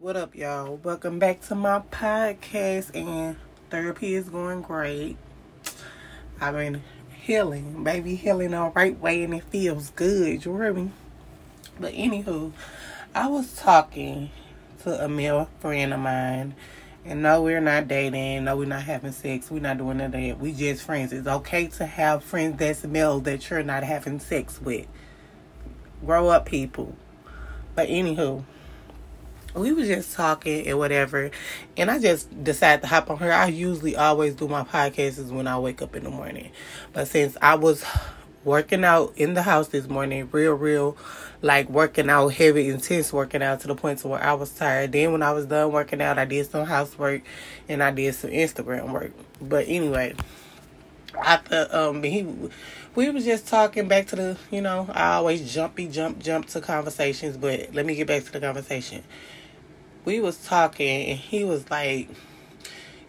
What up, y'all? Welcome back to my podcast, and therapy is going great. I've been healing, baby, healing the right way, and it feels good. You hear me? But anywho, I was talking to a male friend of mine, and no, we're not dating. No, we're not having sex. We're not doing none of that. We just friends. It's okay to have friends that's male that you're not having sex with. Grow up, people. But anywho we were just talking and whatever and i just decided to hop on her i usually always do my podcasts when i wake up in the morning but since i was working out in the house this morning real real like working out heavy intense working out to the point to where i was tired then when i was done working out i did some housework and i did some instagram work but anyway after um he we was just talking back to the you know i always jumpy jump jump to conversations but let me get back to the conversation we was talking and he was like,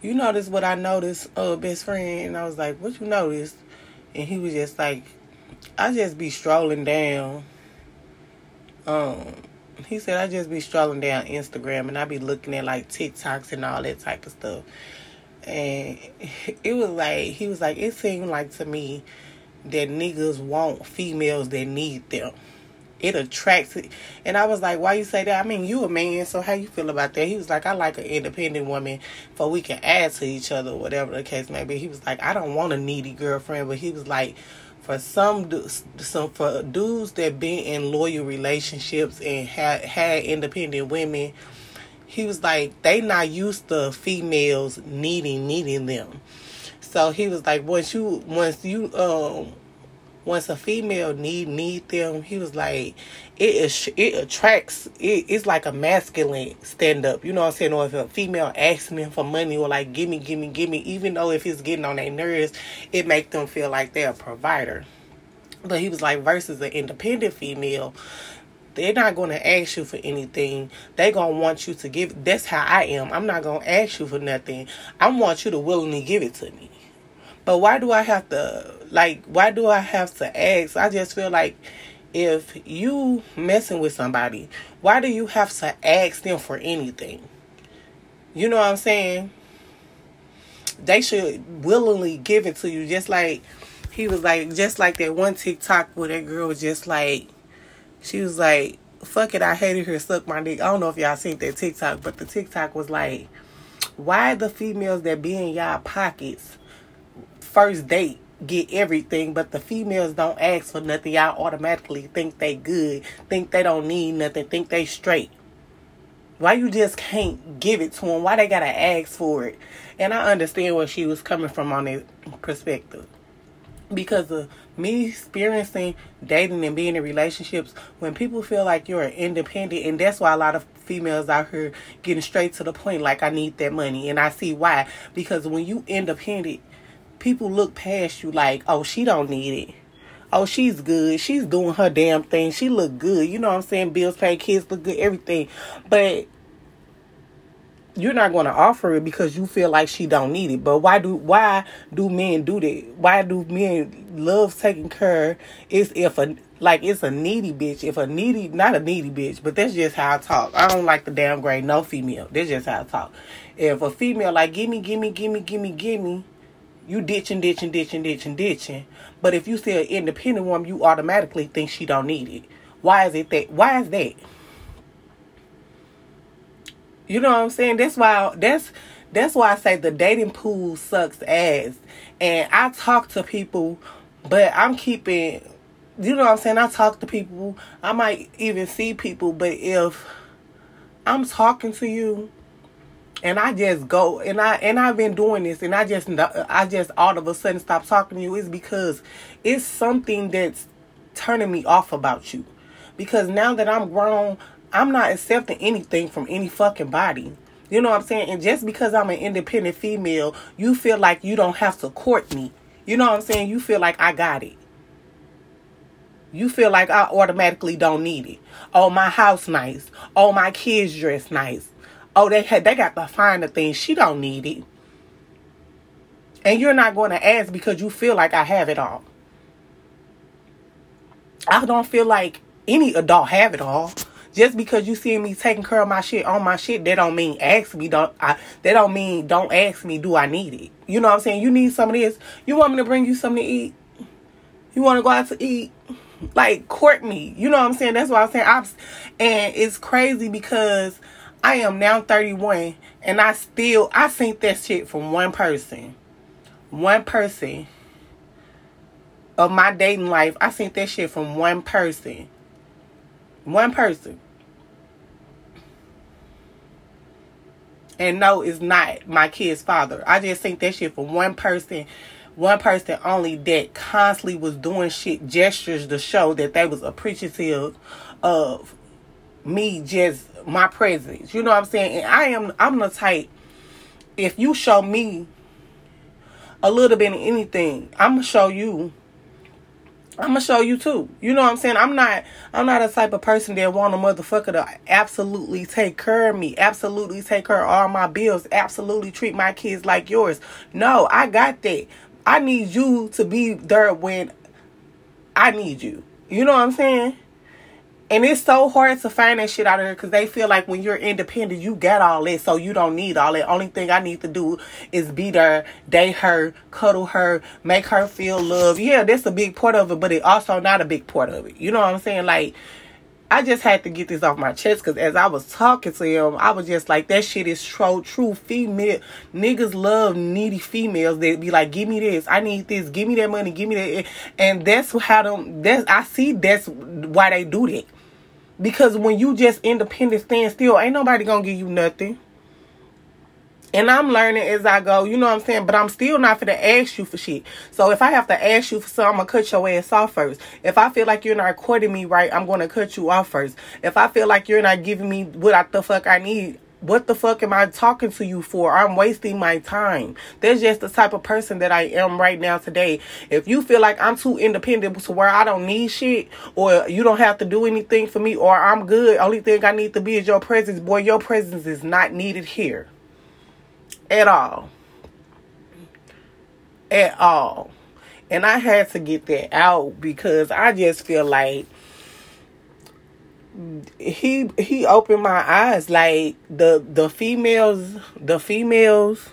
You notice what I noticed, uh, best friend? And I was like, What you notice? And he was just like, I just be strolling down. Um he said I just be strolling down Instagram and I be looking at like TikToks and all that type of stuff. And it was like he was like, it seemed like to me that niggas want females that need them it attracts it. And I was like, why you say that? I mean, you a man, so how you feel about that? He was like, I like an independent woman for we can add to each other, whatever the case may be. He was like, I don't want a needy girlfriend, but he was like, for some some for dudes that been in loyal relationships and had had independent women, he was like, they not used to females needing needing them. So he was like, once you once you um once a female need need them, he was like, it is it attracts. It, it's like a masculine stand up. You know what I'm saying? Or if a female asking him for money or like give me, give me, give me, even though if it's getting on their nerves, it make them feel like they're a provider. But he was like versus an independent female, they're not going to ask you for anything. They're going to want you to give. That's how I am. I'm not going to ask you for nothing. I want you to willingly give it to me. But why do I have to like why do I have to ask? I just feel like if you messing with somebody, why do you have to ask them for anything? You know what I'm saying? They should willingly give it to you just like he was like just like that one TikTok where that girl was just like she was like fuck it I hated her suck my dick. I don't know if y'all seen that TikTok, but the TikTok was like why the females that be in y'all pockets first date get everything, but the females don't ask for nothing. Y'all automatically think they good, think they don't need nothing, think they straight. Why you just can't give it to them? Why they gotta ask for it? And I understand where she was coming from on that perspective. Because of me experiencing dating and being in relationships, when people feel like you're independent, and that's why a lot of females out here getting straight to the point, like I need that money, and I see why. Because when you independent, people look past you like, oh, she don't need it. Oh, she's good. She's doing her damn thing. She look good. You know what I'm saying? Bills paid, kids look good, everything. But you're not going to offer it because you feel like she don't need it. But why do why do men do that? Why do men love taking care? Is if a like it's a needy bitch. If a needy, not a needy bitch, but that's just how I talk. I don't like to downgrade no female. That's just how I talk. If a female like gimme, gimme, gimme, gimme, gimme, you ditching, ditching, ditching, ditching, ditching. But if you see an independent woman, you automatically think she don't need it. Why is it that? Why is that? You know what I'm saying? That's why that's that's why I say the dating pool sucks ass. And I talk to people, but I'm keeping you know what I'm saying? I talk to people. I might even see people, but if I'm talking to you and I just go and I and I've been doing this and I just I just all of a sudden stop talking to you is because it's something that's turning me off about you. Because now that I'm grown, I'm not accepting anything from any fucking body. You know what I'm saying? And just because I'm an independent female, you feel like you don't have to court me. You know what I'm saying? You feel like I got it. You feel like I automatically don't need it. Oh, my house nice. Oh, my kids dress nice. Oh, they had they got to find the thing. She don't need it. And you're not going to ask because you feel like I have it all. I don't feel like any adult have it all. Just because you see me taking care of my shit on my shit, that don't mean ask me. Don't I? That don't mean don't ask me. Do I need it? You know what I'm saying? You need some of this. You want me to bring you something to eat? You want to go out to eat? Like court me. You know what I'm saying? That's what I'm saying. I'm, and it's crazy because I am now 31 and I still I think that shit from one person. One person of my dating life. I seen that shit from one person. One person. And no, it's not my kid's father. I just think that shit from one person, one person only that constantly was doing shit gestures to show that they was appreciative of me just my presence. You know what I'm saying? And I am I'm the type if you show me a little bit of anything, I'm gonna show you I'm gonna show you too. You know what I'm saying? I'm not I'm not a type of person that want a motherfucker to absolutely take care of me, absolutely take care of all my bills, absolutely treat my kids like yours. No, I got that. I need you to be there when I need you. You know what I'm saying? And it's so hard to find that shit out of there because they feel like when you're independent, you got all this, so you don't need all that. Only thing I need to do is be there, date her, cuddle her, make her feel love. Yeah, that's a big part of it, but it also not a big part of it. You know what I'm saying? Like, I just had to get this off my chest because as I was talking to him, I was just like, that shit is true. True female niggas love needy females. They be like, give me this, I need this, give me that money, give me that, and that's how them. That's I see. That's why they do that. Because when you just independent stand still, ain't nobody gonna give you nothing. And I'm learning as I go, you know what I'm saying? But I'm still not gonna ask you for shit. So if I have to ask you for something, I'm gonna cut your ass off first. If I feel like you're not courting me right, I'm gonna cut you off first. If I feel like you're not giving me what I, the fuck I need, what the fuck am I talking to you for? I'm wasting my time. That's just the type of person that I am right now today. If you feel like I'm too independent to where I don't need shit, or you don't have to do anything for me, or I'm good, only thing I need to be is your presence, boy, your presence is not needed here. At all. At all. And I had to get that out because I just feel like he he opened my eyes like the the females the females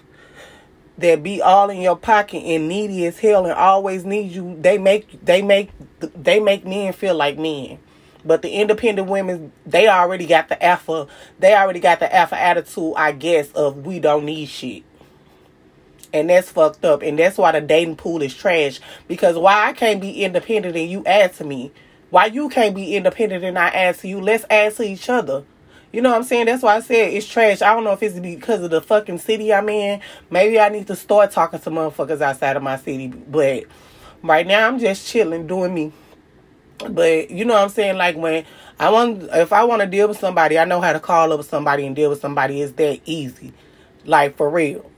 that be all in your pocket and needy as hell and always need you they make they make they make men feel like men. But the independent women they already got the alpha they already got the alpha attitude i guess of we don't need shit. And that's fucked up. And that's why the dating pool is trash. Because why i can't be independent and you add to me why you can't be independent and I ask you? Let's ask to each other. You know what I'm saying? That's why I said it's trash. I don't know if it's because of the fucking city I'm in. Maybe I need to start talking to motherfuckers outside of my city. But right now I'm just chilling, doing me. But you know what I'm saying? Like when I want, if I want to deal with somebody, I know how to call up somebody and deal with somebody. It's that easy. Like for real.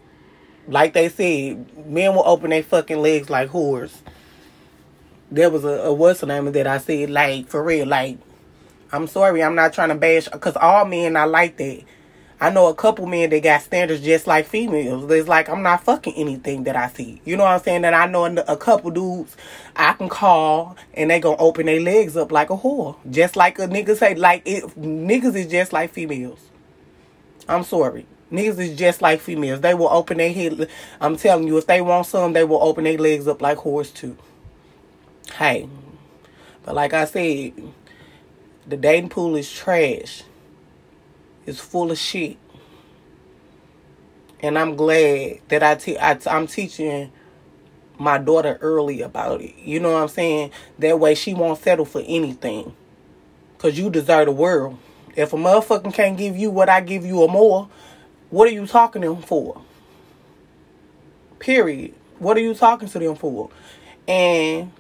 Like they said, men will open their fucking legs like whores there was a, a what's the name that I said like for real like I'm sorry I'm not trying to bash because all men I like that. I know a couple men that got standards just like females. It's like I'm not fucking anything that I see. You know what I'm saying? That I know a couple dudes I can call and they gonna open their legs up like a whore, just like a nigga say. Like it, niggas is just like females. I'm sorry. Niggas is just like females. They will open their head. I'm telling you, if they want some, they will open their legs up like whores too hey. But like I said, the dating pool is trash. It's full of shit. And I'm glad that I te- I, I'm teaching my daughter early about it. You know what I'm saying? That way she won't settle for anything. Because you deserve the world. If a motherfucker can't give you what I give you or more, what are you talking to them for? Period. What are you talking to them for? And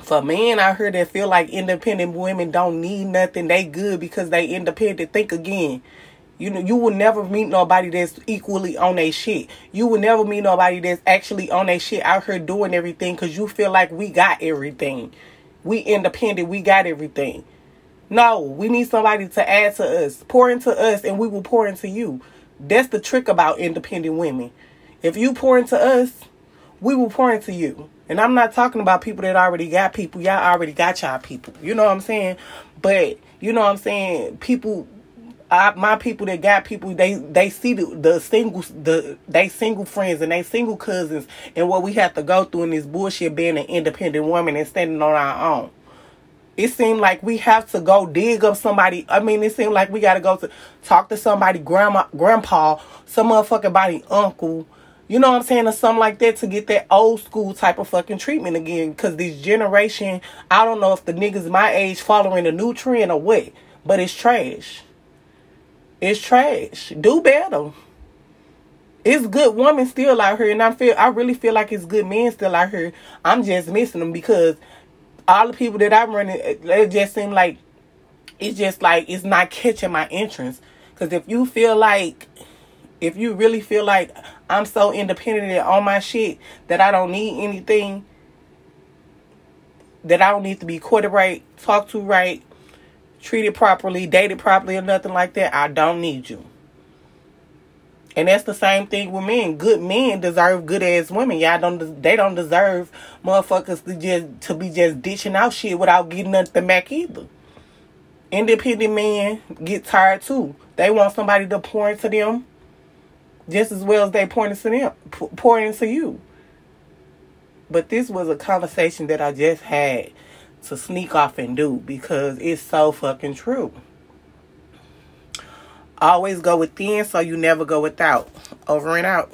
for men out here that feel like independent women don't need nothing, they good because they independent. Think again. You know, you will never meet nobody that's equally on their shit. You will never meet nobody that's actually on their shit out here doing everything because you feel like we got everything. We independent, we got everything. No, we need somebody to add to us, pour into us, and we will pour into you. That's the trick about independent women. If you pour into us, we will pour to you. And I'm not talking about people that already got people. Y'all already got y'all people. You know what I'm saying? But you know what I'm saying, people I, my people that got people they they see the, the single the they single friends and they single cousins and what we have to go through in this bullshit being an independent woman and standing on our own. It seemed like we have to go dig up somebody. I mean, it seemed like we got to go to talk to somebody, grandma, grandpa, some motherfucking body uncle, you know what I'm saying, or something like that to get that old school type of fucking treatment again. Because this generation, I don't know if the niggas my age following the new trend or what, but it's trash. It's trash. Do better. It's good women still out here, and I feel I really feel like it's good men still out here. I'm just missing them because all the people that I'm running, it just seem like it's just like it's not catching my entrance. Because if you feel like, if you really feel like I'm so independent on my shit that I don't need anything, that I don't need to be courted right, talked to right, treated properly, dated properly, or nothing like that, I don't need you. And that's the same thing with men. Good men deserve good ass women. Y'all don't. They don't deserve motherfuckers to just to be just ditching out shit without getting nothing back either. Independent men get tired too. They want somebody to pour into them, just as well as they pour into them, pour into you. But this was a conversation that I just had to sneak off and do because it's so fucking true. Always go within so you never go without. Over and out.